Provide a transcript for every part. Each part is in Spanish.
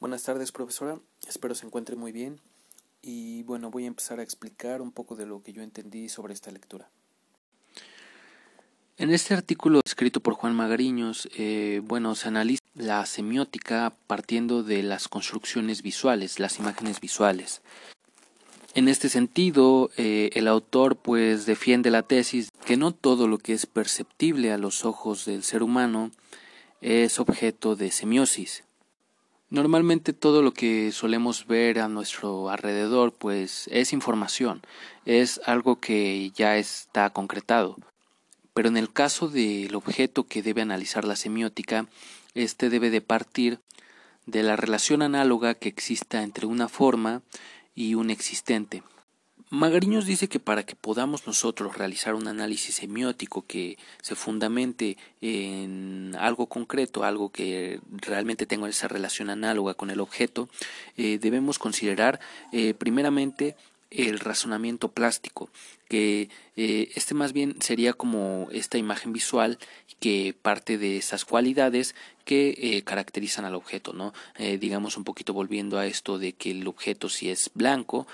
Buenas tardes, profesora. Espero se encuentre muy bien. Y bueno, voy a empezar a explicar un poco de lo que yo entendí sobre esta lectura. En este artículo escrito por Juan Magariños, eh, bueno, se analiza la semiótica partiendo de las construcciones visuales, las imágenes visuales. En este sentido, eh, el autor pues defiende la tesis que no todo lo que es perceptible a los ojos del ser humano es objeto de semiosis. Normalmente todo lo que solemos ver a nuestro alrededor pues es información, es algo que ya está concretado. Pero en el caso del objeto que debe analizar la semiótica, este debe de partir de la relación análoga que exista entre una forma y un existente. Magariños dice que para que podamos nosotros realizar un análisis semiótico que se fundamente en algo concreto, algo que realmente tenga esa relación análoga con el objeto, eh, debemos considerar eh, primeramente el razonamiento plástico, que eh, este más bien sería como esta imagen visual que parte de esas cualidades que caracterizan al objeto, ¿no? digamos un poquito volviendo a esto de que el objeto si es blanco,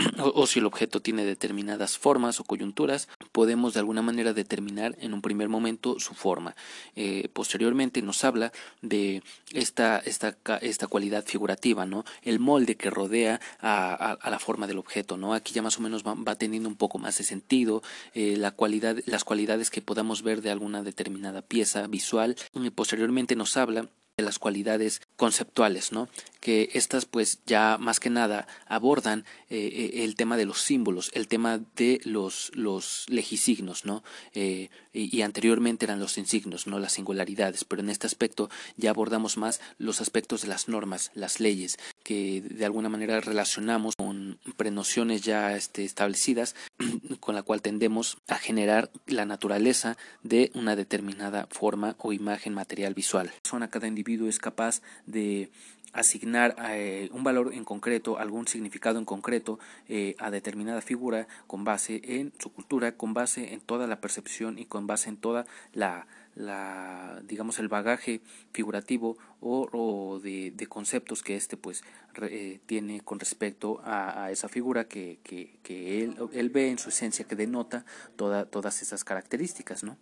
o, si el objeto tiene determinadas formas o coyunturas, podemos de alguna manera determinar en un primer momento su forma. Eh, posteriormente nos habla de esta, esta, esta cualidad figurativa, ¿no? el molde que rodea a, la forma del objeto. ¿no? Aquí ya más o menos va, teniendo un poco más de sentido eh, la cualidad, las cualidades que podamos ver de alguna determinada pieza visual. Y posteriormente nos habla de las cualidades conceptuales, ¿no? Que estas pues ya más que nada abordan eh, eh, el tema de los símbolos, el tema de los, los legisignos, ¿no? Eh, y, anteriormente eran los insignos, no las singularidades, pero en este aspecto ya abordamos más los aspectos de las normas, las leyes, que de alguna manera relacionamos con prenociones ya este, establecidas, con la cual tendemos a generar la naturaleza de una determinada forma o imagen material visual. Cada individuo es capaz de asignar eh, un valor en concreto, algún significado en concreto eh, a determinada figura con base en su cultura, con base en toda la percepción y con base en toda la, la digamos el bagaje figurativo o, de, conceptos que éste pues eh, tiene con respecto a, esa figura que, que, él, ve en su esencia que denota toda, todas esas características, ¿no?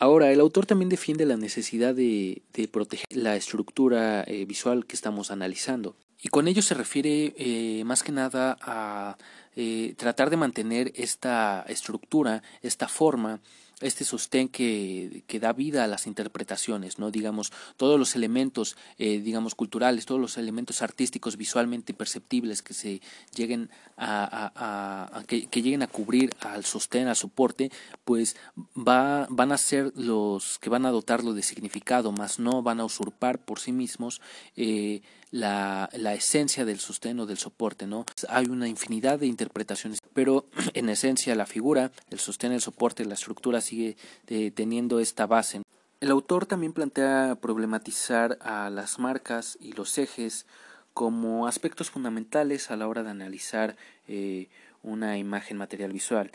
Ahora, el autor también defiende la necesidad de, proteger la estructura eh, visual que estamos analizando. Y con ello se refiere eh, más que nada a eh, tratar de mantener esta estructura, esta forma este sostén que, que, da vida a las interpretaciones, ¿no? Digamos, todos los elementos, eh, digamos, culturales, todos los elementos artísticos visualmente perceptibles que se lleguen a, que, lleguen a cubrir al sostén, al soporte, pues va, van a ser los que van a dotarlo de significado, más no van a usurpar por sí mismos eh, la, la, esencia del sostén o del soporte, ¿no? Hay una infinidad de interpretaciones, pero en esencia la figura, el sostén, el soporte, la estructura sigue eh, teniendo esta base. El autor también plantea problematizar a las marcas y los ejes como aspectos fundamentales a la hora de analizar eh, una imagen material visual.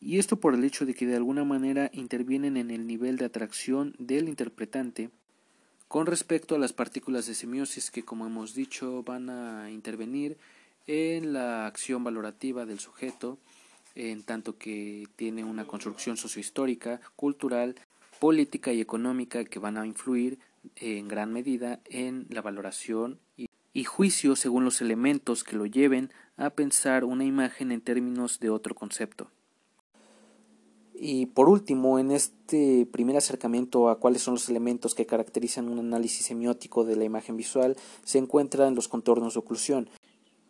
Y esto por el hecho de que de alguna manera intervienen en el nivel de atracción del interpretante con respecto a las partículas de semiosis que, como hemos dicho, van a intervenir en la acción valorativa del sujeto, en tanto que tiene una construcción sociohistórica, cultural, política y económica que van a influir en gran medida en la valoración y, juicio según los elementos que lo lleven a pensar una imagen en términos de otro concepto. Y por último, en este primer acercamiento a cuáles son los elementos que caracterizan un análisis semiótico de la imagen visual, se encuentran los contornos de oclusión,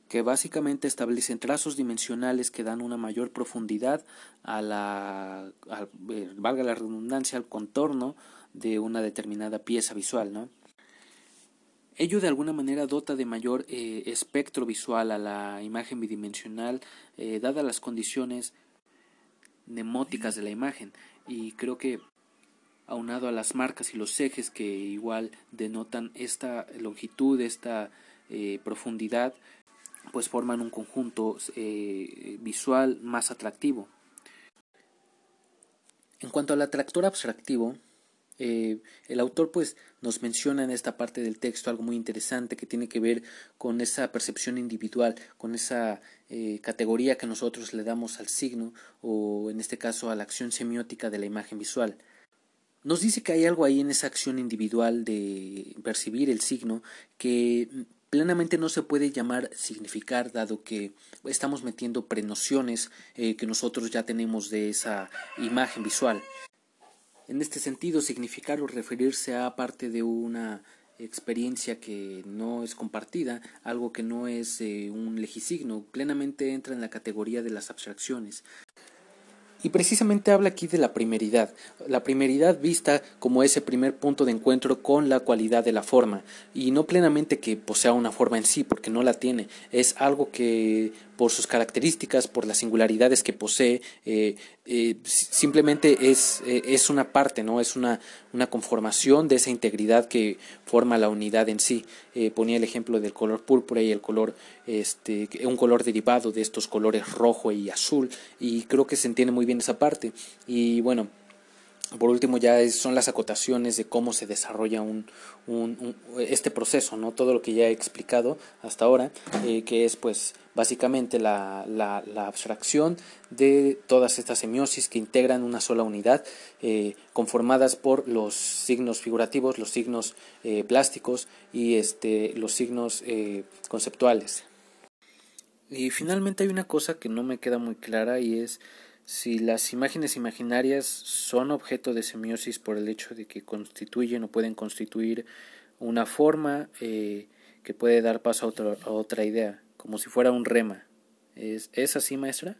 que básicamente establecen trazos dimensionales que dan una mayor profundidad a la, eh, valga la redundancia, al contorno de una determinada pieza visual, ¿no? Ello de alguna manera dota de mayor eh, espectro visual a la imagen bidimensional, eh, dadas las condiciones nemóticas de la imagen y creo que aunado a las marcas y los ejes que igual denotan esta longitud, esta eh, profundidad, pues forman un conjunto eh, visual más atractivo. En cuanto al atractor abstractivo, Eh, el autor pues nos menciona en esta parte del texto algo muy interesante que tiene que ver con esa percepción individual, con esa eh, categoría que nosotros le damos al signo o en este caso a la acción semiótica de la imagen visual. Nos dice que hay algo ahí en esa acción individual de percibir el signo que plenamente no se puede llamar significar dado que estamos metiendo prenociones eh, que nosotros ya tenemos de esa imagen visual. En este sentido, significar o referirse a parte de una experiencia que no es compartida, algo que no es eh, un legisigno, plenamente entra en la categoría de las abstracciones. Y precisamente habla aquí de la primeridad, la primeridad vista como ese primer punto de encuentro con la cualidad de la forma, y no plenamente que posea una forma en sí, porque no la tiene, es algo que por sus características, por las singularidades que posee, eh, eh, simplemente es, eh, es, una parte, ¿no? es una, una, conformación de esa integridad que forma la unidad en sí. ponía el ejemplo del color púrpura y el color, este, un color derivado de estos colores rojo y azul, y creo que se entiende muy bien esa parte. Y bueno, por último ya son las acotaciones de cómo se desarrolla un, este proceso, ¿no? Todo lo que ya he explicado hasta ahora, eh, que es pues básicamente la, la, abstracción de todas estas semiosis que integran una sola unidad, eh, conformadas por los signos figurativos, los signos eh, plásticos y este, los signos conceptuales. Y finalmente hay una cosa que no me queda muy clara y es si las imágenes imaginarias son objeto de semiosis por el hecho de que constituyen o pueden constituir una forma eh, que puede dar paso a, a otra idea, como si fuera un rema. ¿Es, ¿Es así, maestra?